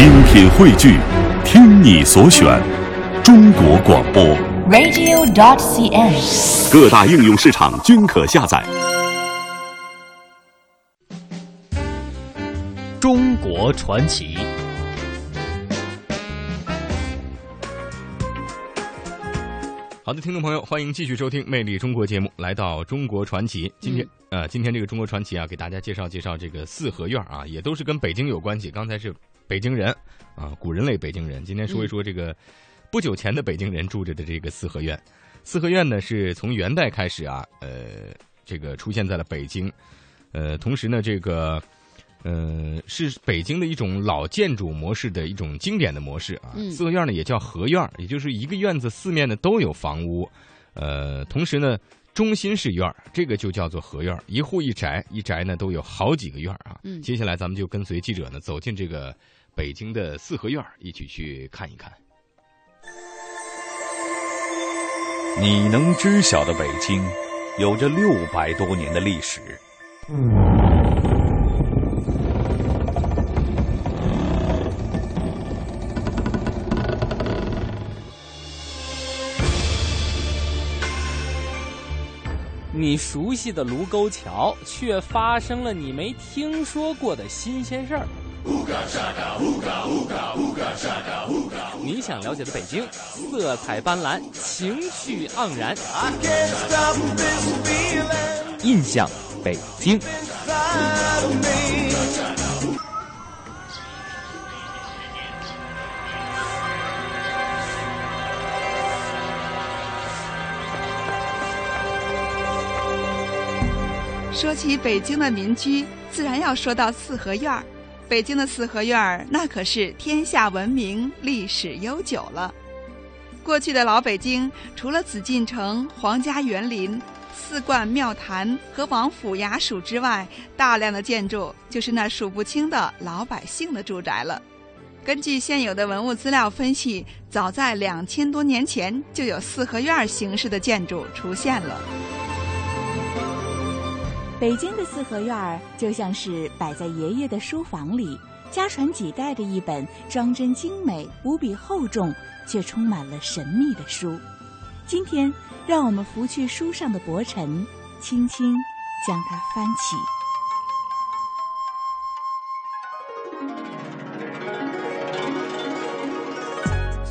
精品汇聚，听你所选，中国广播。radio.dot.cn，。各大应用市场均可下载。中国传奇。好的，听众朋友，欢迎继续收听《魅力中国》节目，来到中国传奇。今天，呃，今天这个中国传奇啊，给大家介绍介绍这个四合院啊，也都是跟北京有关系。刚才是北京人啊，古人类北京人。今天说一说这个不久前的北京人住着的这个四合院。四合院呢，是从元代开始啊，呃，这个出现在了北京，呃，同时呢，这个。呃，是北京的一种老建筑模式的一种经典的模式啊。嗯四合院呢也叫合院，也就是一个院子四面呢都有房屋，呃，同时呢中心式院儿，这个就叫做合院。一户一宅，一宅呢都有好几个院儿啊。嗯接下来咱们就跟随记者呢走进这个北京的四合院，一起去看一看。你能知晓的北京，有着六百多年的历史。你熟悉的卢沟桥，却发生了你没听说过的新鲜事儿。你想了解的北京，色彩斑斓，情趣盎然。印象北京。说起北京的民居，自然要说到四合院儿。北京的四合院儿那可是天下闻名、历史悠久了。过去的老北京，除了紫禁城、皇家园林、四观庙坛和王府衙署之外，大量的建筑就是那数不清的老百姓的住宅了。根据现有的文物资料分析，早在两千多年前就有四合院形式的建筑出现了。北京的四合院儿就像是摆在爷爷的书房里，家传几代的一本装帧精美、无比厚重却充满了神秘的书。今天，让我们拂去书上的薄尘，轻轻将它翻起。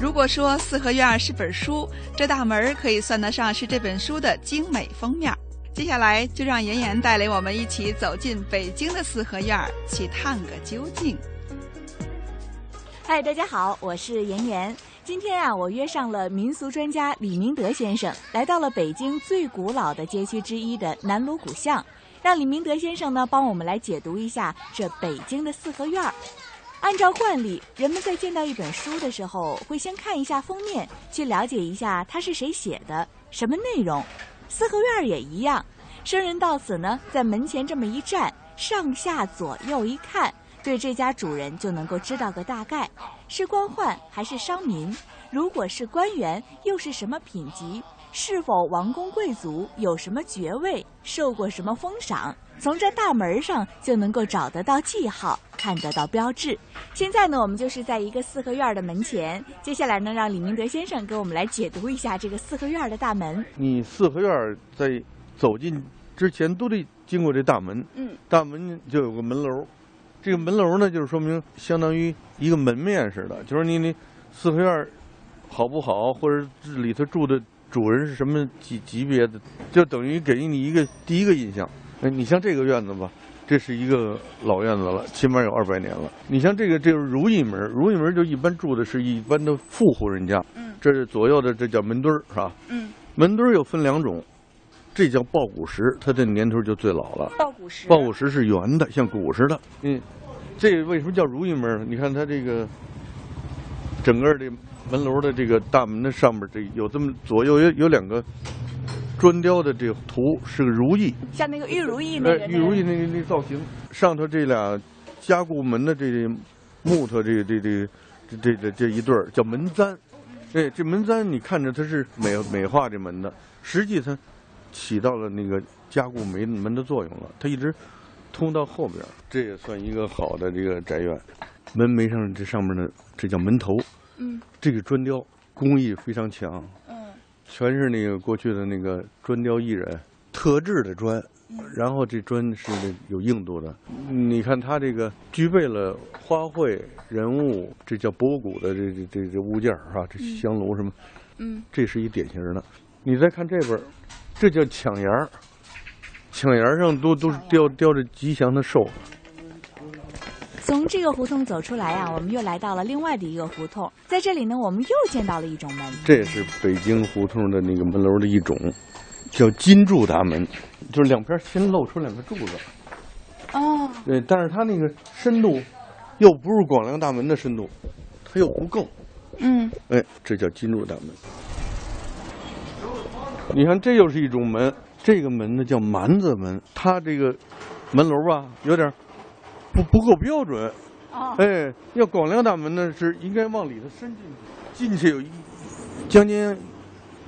如果说四合院儿是本书，这大门可以算得上是这本书的精美封面儿。接下来就让妍妍带领我们一起走进北京的四合院儿，去探个究竟。嗨，大家好，我是妍妍。今天啊，我约上了民俗专家李明德先生，来到了北京最古老的街区之一的南锣鼓巷，让李明德先生呢帮我们来解读一下这北京的四合院儿。按照惯例，人们在见到一本书的时候，会先看一下封面，去了解一下它是谁写的，什么内容。四合院也一样，生人到此呢，在门前这么一站，上下左右一看，对这家主人就能够知道个大概，是官宦还是商民？如果是官员，又是什么品级？是否王公贵族？有什么爵位？受过什么封赏？从这大门上就能够找得到记号，看得到标志。现在呢，我们就是在一个四合院的门前。接下来呢，让李明德先生给我们来解读一下这个四合院的大门。你四合院儿在走进之前都得经过这大门，嗯，大门就有个门楼，这个门楼呢，就是说明相当于一个门面似的，就是你你四合院儿好不好，或者这里头住的主人是什么级级别的，就等于给你一个第一个印象。哎，你像这个院子吧，这是一个老院子了，起码有二百年了。你像这个，这就是如意门，如意门就一般住的是一般的富户人家，嗯这是左右的，这叫门墩儿，是吧？嗯，门墩儿又分两种，这叫抱鼓石，它的年头就最老了。抱鼓石抱鼓石是圆的，像鼓似的。嗯，这为什么叫如意门呢？你看它这个整个这门楼的这个大门的上面，这有这么左右有有两个砖雕的这个图，是个如意。像那个玉如意那个，呃玉如意那个那造型，上头这俩加固门的这木头这个这这这这这这一对儿叫门簪。哎，这门簪你看着它是美美化这门的，实际它起到了那个加固门门的作用了，它一直通到后边儿，这也算一个好的这个宅院。门楣上这上面的这叫门头，嗯这个砖雕工艺非常强，嗯全是那个过去的那个砖雕艺人特制的砖，然后这砖是那有硬度的。你看它这个具备了花卉、人物，这叫博古的这这这这物件儿哈、这香炉什么，嗯，这是一典型的。你再看这边儿，这叫抢檐儿，抢檐儿上都都是雕雕着吉祥的兽。从这个胡同走出来啊，我们又来到了另外的一个胡同，在这里呢，我们又见到了一种门。这也是北京胡同的那个门楼的一种，叫金柱大门，就是两边先露出两个柱子。哦，对，但是它那个深度又不是广梁大门的深度，它又不够。嗯哎，这叫金柱大门。你看，这又是一种门，这个门呢叫蛮子门，它这个门楼吧有点不不够标准。哦哎，要广亮大门呢是应该往里头伸进去，进去有一将近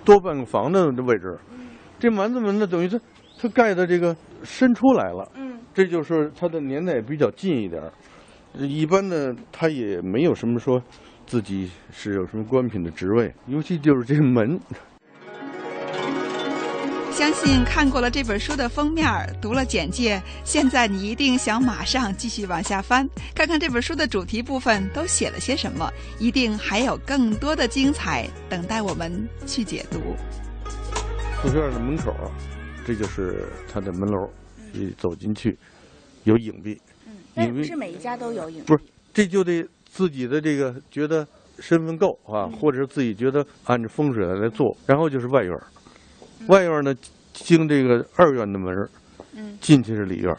多半个房的位置。这蛮子门呢，等于它它盖的这个伸出来了。嗯这就是它的年代比较近一点儿。呃一般呢，它也没有什么说自己是有什么官品的职位，尤其就是这个门，相信看过了这本书的封面儿，读了简介，现在你一定想马上继续往下翻，看看这本书的主题部分都写了些什么，一定还有更多的精彩等待我们去解读。四合院的门口，这就是它的门楼，一走进去有影壁，嗯，但因为不是每一家都有影壁。不是，这就得自己的这个觉得身份够啊，或者是自己觉得按照风水来做，然后就是外院儿，外院呢经这个二院的门嗯。进去是里院，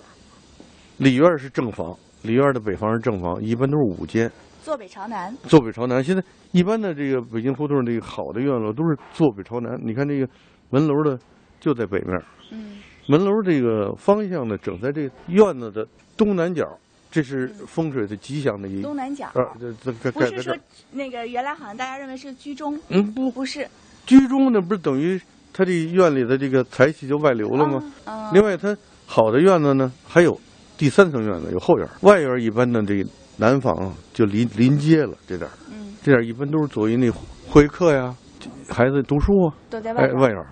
里院是正房，里院的北房是正房，一般都是五间，坐北朝南。坐北朝南。现在一般的这个北京胡同这个好的院落都是坐北朝南，你看这个门楼的就在北面，嗯。门楼这个方向呢整在这院子的东南角，这是风水的吉祥的一东南角。啊，这这盖不是说。那个原来好像大家认为是居中，嗯，不，不是。居中呢不是等于他这院里的这个财气就外流了吗？嗯，另外，他好的院子呢还有第三层院子，有后院。外院一般的这个南房就临临街了，这点这点儿一般都是作为那会客呀，孩子读书啊，都在外哎，外院。